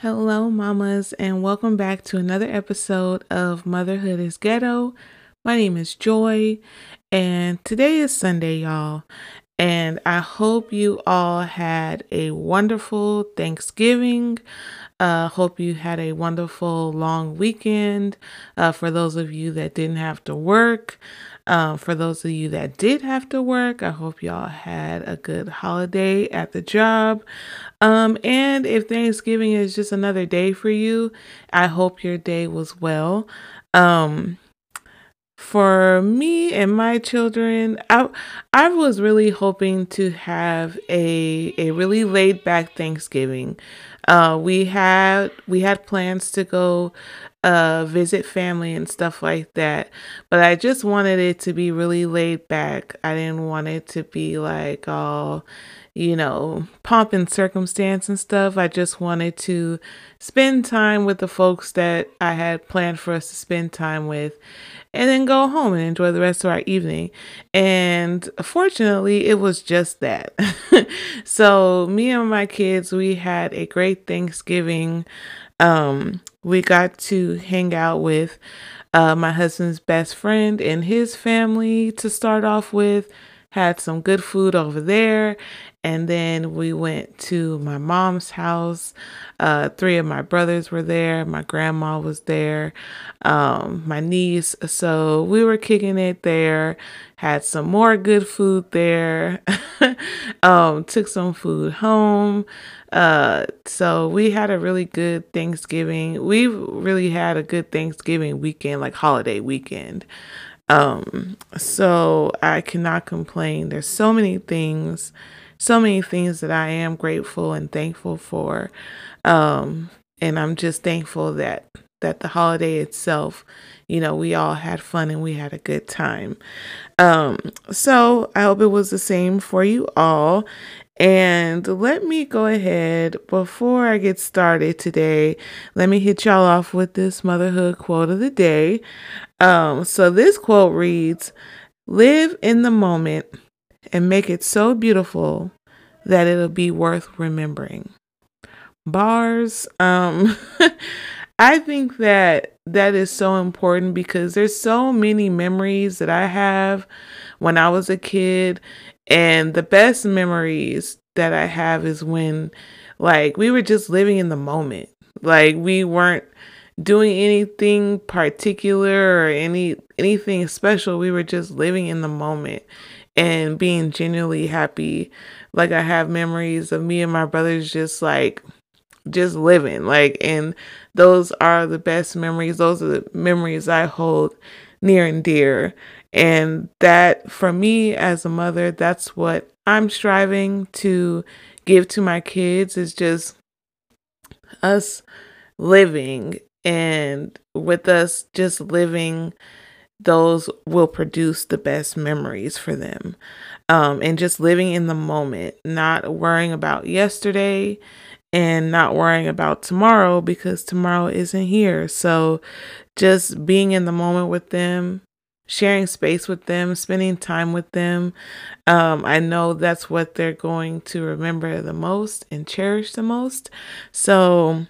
Hello, mamas, and welcome back to another episode of Motherhood is Ghetto. My name is Joy, and today is Sunday, y'all. And I hope you all had a wonderful Thanksgiving. Uh, hope you had a wonderful long weekend. Uh, for those of you that didn't have to work, uh, for those of you that did have to work, I hope y'all had a good holiday at the job. Um, and if Thanksgiving is just another day for you, I hope your day was well. Um, for me and my children, I I was really hoping to have a a really laid back Thanksgiving. Uh, we had we had plans to go uh, visit family and stuff like that, but I just wanted it to be really laid back. I didn't want it to be like all you know, pomp and circumstance and stuff. I just wanted to spend time with the folks that I had planned for us to spend time with and then go home and enjoy the rest of our evening. And fortunately, it was just that. so, me and my kids, we had a great Thanksgiving. Um, we got to hang out with uh, my husband's best friend and his family to start off with had some good food over there. And then we went to my mom's house. Uh, three of my brothers were there. My grandma was there. Um, my niece. So we were kicking it there. Had some more good food there. um, took some food home. Uh, so we had a really good Thanksgiving. We really had a good Thanksgiving weekend, like holiday weekend. Um, so I cannot complain. There's so many things, so many things that I am grateful and thankful for. Um, and I'm just thankful that that the holiday itself, you know, we all had fun and we had a good time. Um, so I hope it was the same for you all. And let me go ahead before I get started today. Let me hit y'all off with this motherhood quote of the day. Um, so this quote reads Live in the moment and make it so beautiful that it'll be worth remembering. Bars. Um, I think that that is so important because there's so many memories that I have when I was a kid and the best memories that I have is when like we were just living in the moment. Like we weren't doing anything particular or any anything special. We were just living in the moment and being genuinely happy. Like I have memories of me and my brothers just like just living. Like and those are the best memories. Those are the memories I hold near and dear. And that for me as a mother, that's what I'm striving to give to my kids is just us living and with us just living those will produce the best memories for them um, and just living in the moment not worrying about yesterday and not worrying about tomorrow because tomorrow isn't here so just being in the moment with them sharing space with them, spending time with them. Um, I know that's what they're going to remember the most and cherish the most. So,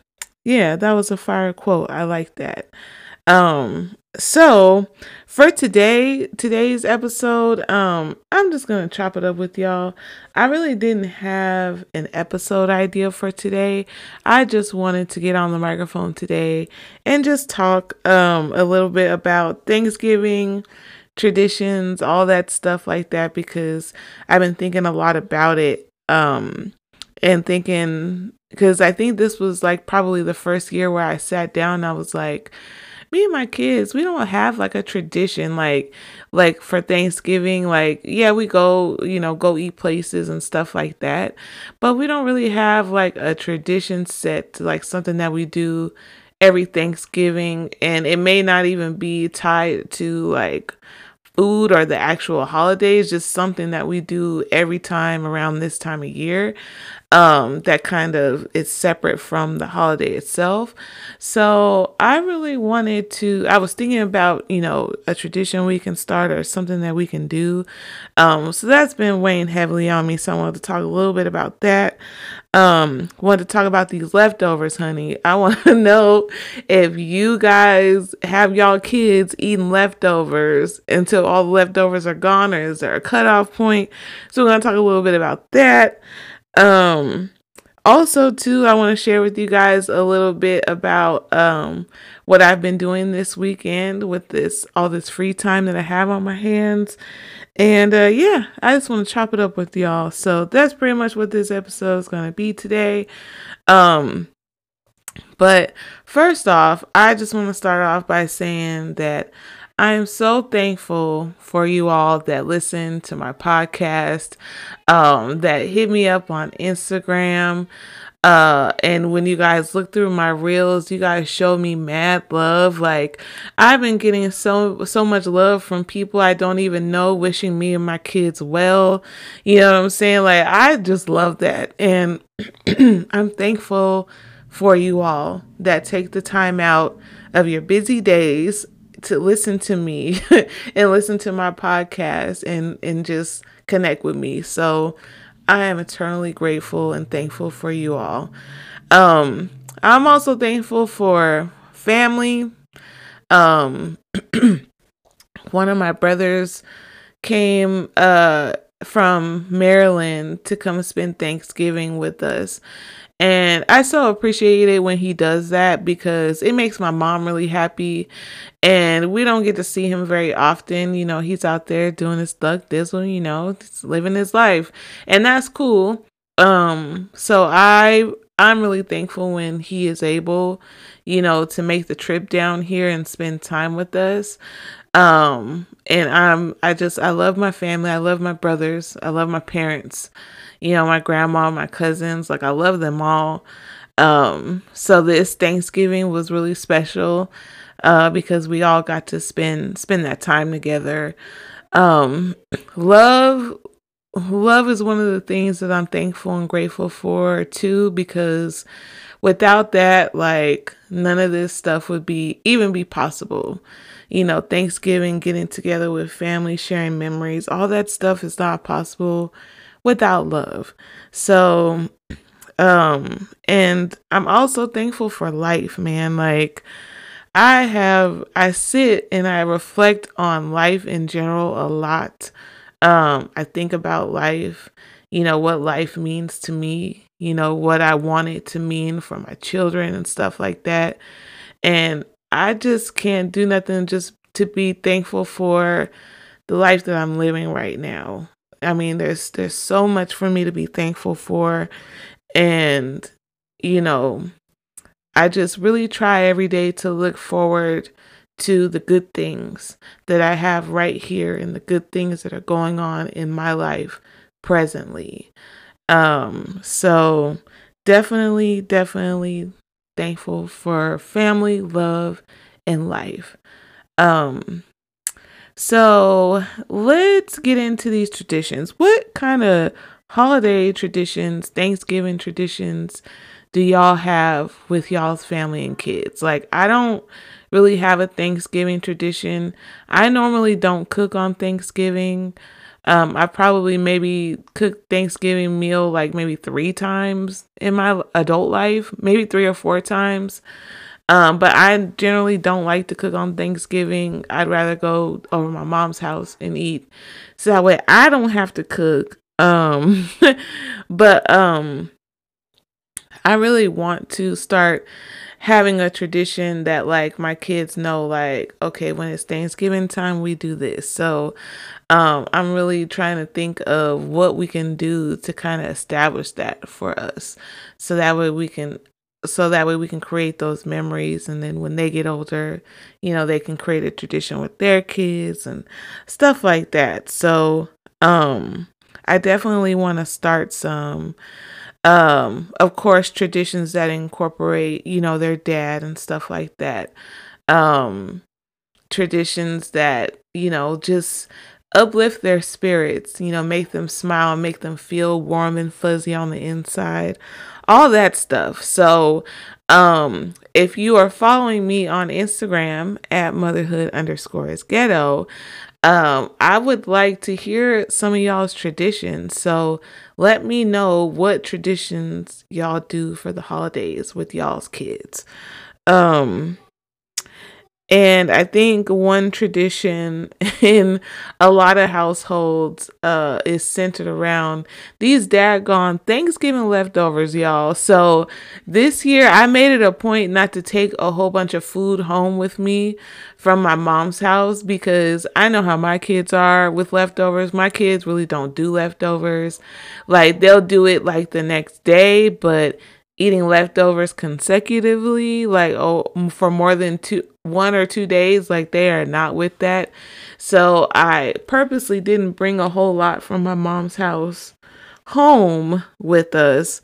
yeah, that was a fire quote. I like that. Um, so for today, today's episode, um, I'm just gonna chop it up with y'all. I really didn't have an episode idea for today. I just wanted to get on the microphone today and just talk um a little bit about Thanksgiving traditions, all that stuff like that, because I've been thinking a lot about it. Um and thinking because I think this was like probably the first year where I sat down I was like me and my kids, we don't have like a tradition like like for Thanksgiving like yeah, we go, you know, go eat places and stuff like that. But we don't really have like a tradition set to like something that we do every Thanksgiving and it may not even be tied to like food or the actual holidays, just something that we do every time around this time of year. um, that kind of is separate from the holiday itself. So I really wanted to, I was thinking about, you know, a tradition we can start or something that we can do. Um, so that's been weighing heavily on me. So I wanted to talk a little bit about that. Um, wanted to talk about these leftovers, honey. I want to know if you guys have y'all kids eating leftovers until all the leftovers are gone, or is there a cutoff point? So we're gonna talk a little bit about that. Um, also, too, I want to share with you guys a little bit about um what I've been doing this weekend with this all this free time that I have on my hands. And uh, yeah, I just want to chop it up with y'all. So that's pretty much what this episode is going to be today. Um, but first off, I just want to start off by saying that I am so thankful for you all that listen to my podcast, um, that hit me up on Instagram. Uh, and when you guys look through my reels, you guys show me mad love. Like I've been getting so so much love from people I don't even know, wishing me and my kids well. You know what I'm saying? Like I just love that, and I'm thankful for you all that take the time out of your busy days to listen to me and listen to my podcast and and just connect with me. So I am eternally grateful and thankful for you all. Um I'm also thankful for family. Um one of my brothers came uh from Maryland to come spend Thanksgiving with us. And I so appreciate it when he does that because it makes my mom really happy. And we don't get to see him very often. You know, he's out there doing his thug dizzle, you know, living his life. And that's cool. Um, so I I'm really thankful when he is able, you know, to make the trip down here and spend time with us. Um, and I'm I just I love my family. I love my brothers. I love my parents you know, my grandma, my cousins, like I love them all. Um, so this Thanksgiving was really special uh, because we all got to spend spend that time together. Um, love love is one of the things that I'm thankful and grateful for too because without that like none of this stuff would be even be possible. You know, Thanksgiving, getting together with family, sharing memories, all that stuff is not possible without love. So, um, and I'm also thankful for life, man. Like, I have, I sit and I reflect on life in general a lot. Um, I think about life, you know, what life means to me, you know, what I want it to mean for my children and stuff like that. And I just can't do nothing just to be thankful for the life that I'm living right now. I mean, there's there's so much for me to be thankful for and you know, I just really try every day to look forward to the good things that I have right here and the good things that are going on in my life presently. Um so definitely definitely thankful for family, love and life. Um so let's get into these traditions. What kind of holiday traditions, Thanksgiving traditions do y'all have with y'all's family and kids? Like, I don't really have a Thanksgiving tradition. I normally don't cook on Thanksgiving. Um, I probably maybe cooked Thanksgiving meal like maybe three times in my adult life, maybe three or four times. Um, but I generally don't like to cook on Thanksgiving. I'd rather go over my mom's house and eat. So that way I don't have to cook. Um, but um I really want to start having a tradition that like my kids know like okay when it's Thanksgiving time we do this. So um I'm really trying to think of what we can do to kind of establish that for us. So that way we can so that way we can create those memories and then when they get older you know they can create a tradition with their kids and stuff like that. So um i definitely want to start some um of course traditions that incorporate you know their dad and stuff like that. Um traditions that you know just uplift their spirits, you know, make them smile, make them feel warm and fuzzy on the inside, all that stuff. So, um, if you are following me on Instagram at motherhood underscore is ghetto, um, I would like to hear some of y'all's traditions. So let me know what traditions y'all do for the holidays with y'all's kids. Um, and I think one tradition in a lot of households uh, is centered around these daggone Thanksgiving leftovers, y'all. So this year I made it a point not to take a whole bunch of food home with me from my mom's house because I know how my kids are with leftovers. My kids really don't do leftovers. Like they'll do it like the next day, but eating leftovers consecutively like oh for more than two one or two days like they are not with that. So i purposely didn't bring a whole lot from my mom's house home with us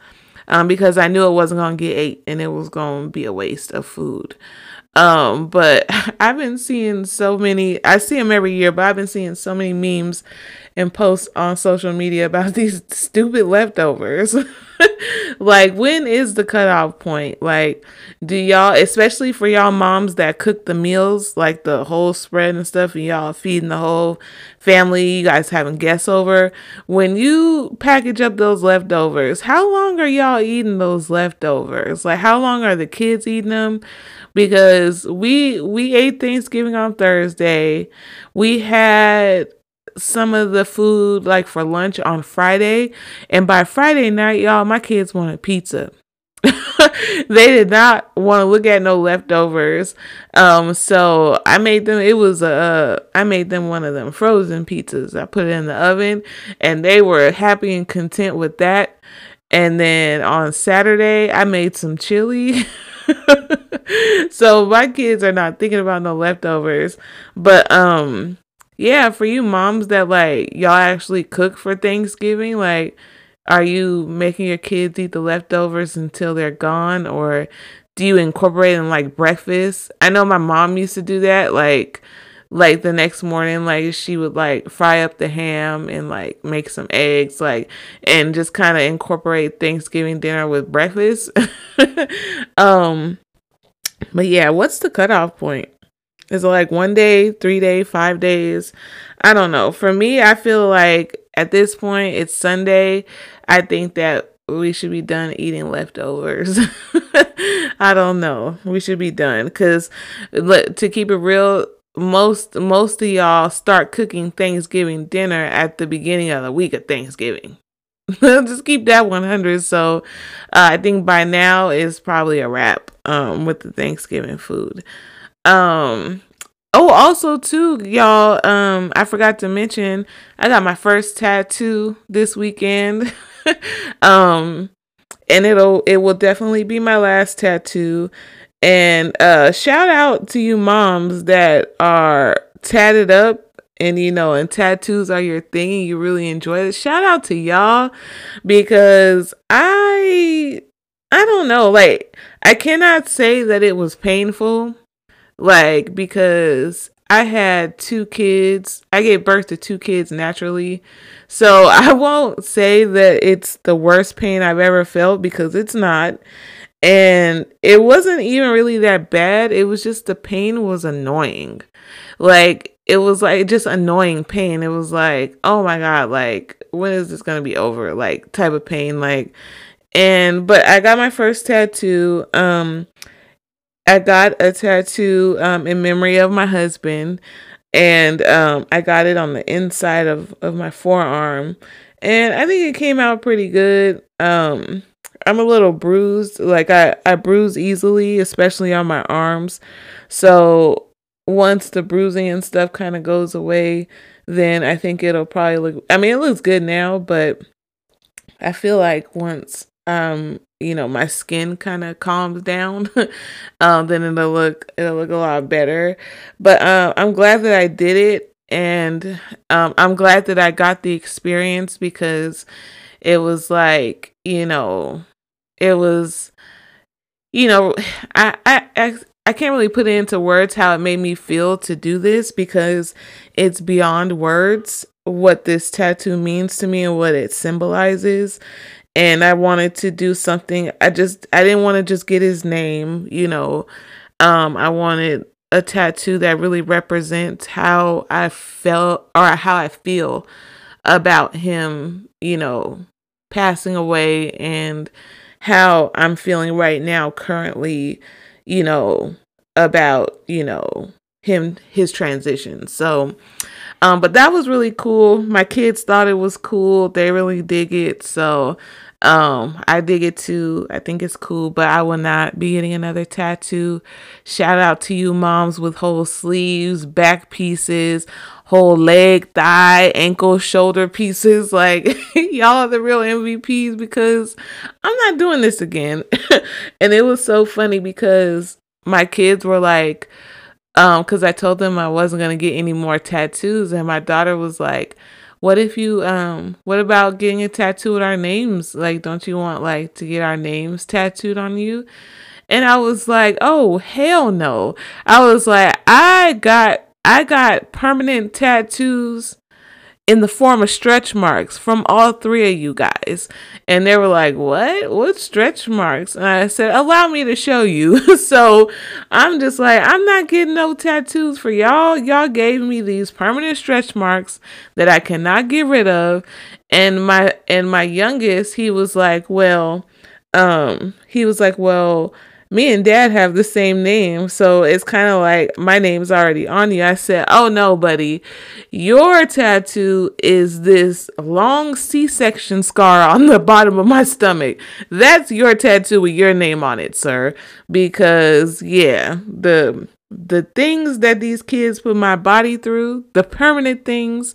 um, because i knew it wasn't going to get ate and it was going to be a waste of food um, but I've been seeing so many, I see them every year, but I've been seeing so many memes and posts on social media about these stupid leftovers. like, when is the cutoff point? Like, do y'all, especially for y'all moms that cook the meals, like the whole spread and stuff, and y'all feeding the whole family, you guys having guests over, when you package up those leftovers, how long are y'all eating those leftovers? Like, how long are the kids eating them? Because we we ate Thanksgiving on Thursday. We had some of the food like for lunch on Friday. And by Friday night, y'all, my kids wanted pizza. they did not want to look at no leftovers. Um, so I made them. It was a. I made them one of them frozen pizzas. I put it in the oven, and they were happy and content with that. And then on Saturday, I made some chili. so my kids are not thinking about no leftovers, but um, yeah, for you moms that like y'all actually cook for Thanksgiving, like are you making your kids eat the leftovers until they're gone or do you incorporate in like breakfast? I know my mom used to do that like like the next morning like she would like fry up the ham and like make some eggs like and just kind of incorporate Thanksgiving dinner with breakfast. um but yeah, what's the cutoff point? Is it like one day, three day, five days? I don't know. For me, I feel like at this point it's Sunday. I think that we should be done eating leftovers. I don't know. We should be done because to keep it real, most most of y'all start cooking Thanksgiving dinner at the beginning of the week of Thanksgiving. Just keep that 100. So uh, I think by now is probably a wrap um, with the Thanksgiving food. Um oh also too y'all um I forgot to mention I got my first tattoo this weekend. um and it'll it will definitely be my last tattoo. And uh shout out to you moms that are tatted up and you know and tattoos are your thing and you really enjoy it. Shout out to y'all because I I don't know like I cannot say that it was painful, like, because I had two kids. I gave birth to two kids naturally. So I won't say that it's the worst pain I've ever felt because it's not. And it wasn't even really that bad. It was just the pain was annoying. Like, it was like just annoying pain. It was like, oh my God, like, when is this going to be over? Like, type of pain. Like, and but I got my first tattoo. Um, I got a tattoo um in memory of my husband, and um, I got it on the inside of of my forearm, and I think it came out pretty good. Um, I'm a little bruised, like I I bruise easily, especially on my arms. So once the bruising and stuff kind of goes away, then I think it'll probably look. I mean, it looks good now, but I feel like once um you know my skin kind of calms down um then it'll look it'll look a lot better but um i'm glad that i did it and um i'm glad that i got the experience because it was like you know it was you know I, I I can't really put it into words how it made me feel to do this because it's beyond words what this tattoo means to me and what it symbolizes. And I wanted to do something. I just I didn't want to just get his name, you know. Um I wanted a tattoo that really represents how I felt or how I feel about him, you know, passing away and how I'm feeling right now currently, you know, about, you know, him his transition. So um but that was really cool. My kids thought it was cool. They really dig it. So um, I dig it too. I think it's cool, but I will not be getting another tattoo. Shout out to you moms with whole sleeves, back pieces, whole leg, thigh, ankle, shoulder pieces. Like y'all are the real MVPs because I'm not doing this again. and it was so funny because my kids were like, um, because I told them I wasn't gonna get any more tattoos, and my daughter was like, what if you um what about getting a tattoo with our names? Like don't you want like to get our names tattooed on you? And I was like, "Oh, hell no." I was like, "I got I got permanent tattoos in the form of stretch marks from all three of you guys. And they were like, What? What stretch marks? And I said, Allow me to show you. so I'm just like, I'm not getting no tattoos for y'all. Y'all gave me these permanent stretch marks that I cannot get rid of. And my and my youngest, he was like, Well, um, he was like, Well, me and dad have the same name. So it's kind of like my name's already on you. I said, Oh no, buddy. Your tattoo is this long C section scar on the bottom of my stomach. That's your tattoo with your name on it, sir. Because, yeah, the. The things that these kids put my body through, the permanent things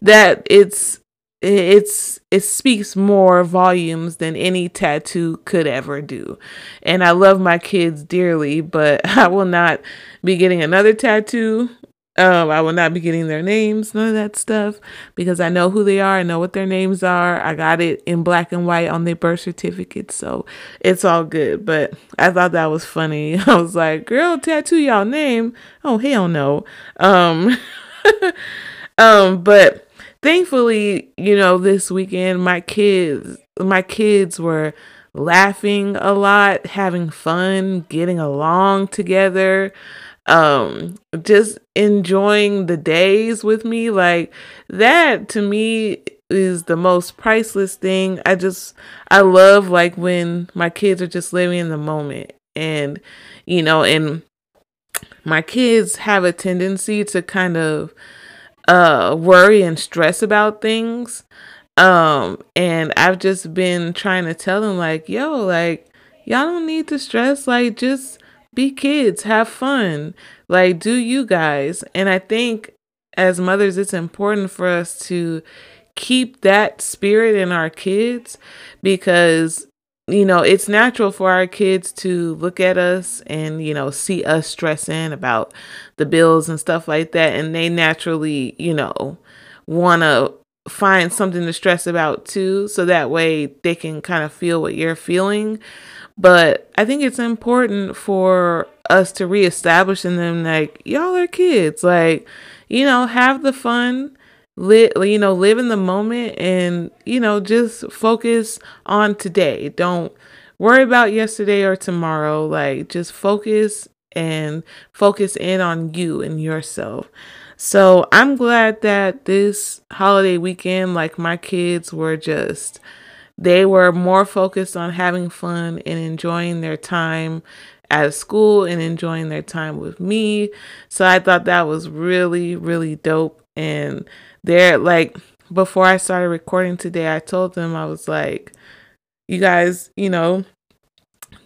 that it's it's it speaks more volumes than any tattoo could ever do. And I love my kids dearly, but I will not be getting another tattoo. Um, I will not be getting their names, none of that stuff, because I know who they are. I know what their names are. I got it in black and white on their birth certificate, so it's all good. But I thought that was funny. I was like, "Girl, tattoo y'all name? Oh hell no!" Um, um, but thankfully, you know, this weekend my kids my kids were laughing a lot, having fun, getting along together, um just enjoying the days with me like that to me is the most priceless thing. I just I love like when my kids are just living in the moment and you know and my kids have a tendency to kind of uh worry and stress about things. Um and i've just been trying to tell them like yo like y'all don't need to stress. Like just be kids. Have fun. Like do you guys. And i think as mothers it's important for us to keep that spirit in our kids because you know, it's natural for our kids to look at us and, you know, see us stressing about the bills and stuff like that. And they naturally, you know, want to find something to stress about too. So that way they can kind of feel what you're feeling. But I think it's important for us to reestablish in them, like, y'all are kids. Like, you know, have the fun live you know live in the moment and you know just focus on today. Don't worry about yesterday or tomorrow. Like just focus and focus in on you and yourself. So i'm glad that this holiday weekend like my kids were just they were more focused on having fun and enjoying their time at school and enjoying their time with me. So i thought that was really really dope and they're like before I started recording today, I told them I was like, you guys, you know,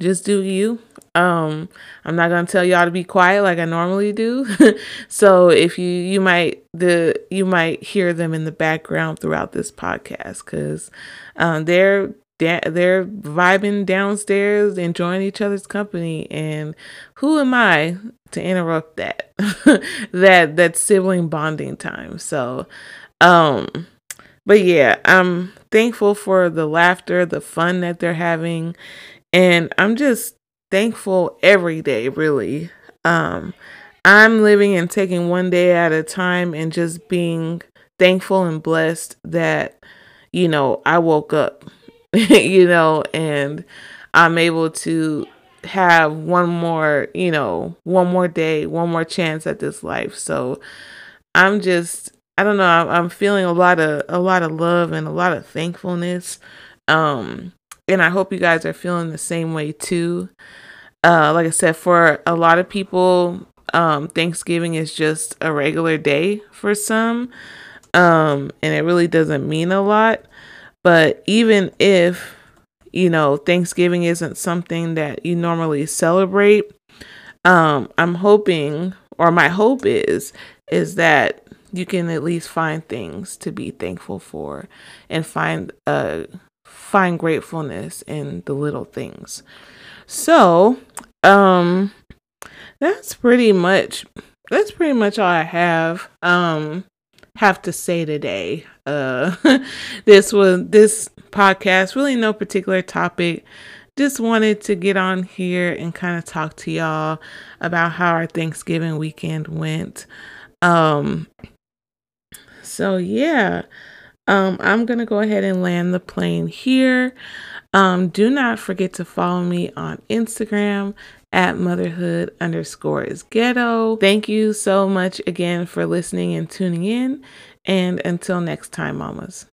just do you. Um, I'm not gonna tell y'all to be quiet like I normally do. so if you you might the you might hear them in the background throughout this podcast because um, they're they're vibing downstairs, enjoying each other's company, and who am I to interrupt that that that sibling bonding time? So, um, but yeah, I'm thankful for the laughter, the fun that they're having, and I'm just thankful every day, really. Um, I'm living and taking one day at a time and just being thankful and blessed that, you know, I woke up, you know, and I'm able to have one more, you know, one more day, one more chance at this life. So I'm just, I don't know, I'm, I'm feeling a lot of, a lot of love and a lot of thankfulness. Um, and I hope you guys are feeling the same way too. Uh, like I said, for a lot of people, um, Thanksgiving is just a regular day for some, um, and it really doesn't mean a lot. But even if you know Thanksgiving isn't something that you normally celebrate, um, I'm hoping, or my hope is, is that you can at least find things to be thankful for, and find uh find gratefulness in the little things. So, um, that's pretty much that's pretty much all I have um have to say today. Uh this was this podcast really no particular topic. Just wanted to get on here and kind of talk to y'all about how our Thanksgiving weekend went. Um so yeah, um I'm to go ahead and land the plane here. Um, do not forget to follow me on Instagram at motherhood underscore is ghetto. Thank you so much again for listening and tuning in. And until next time, mamas.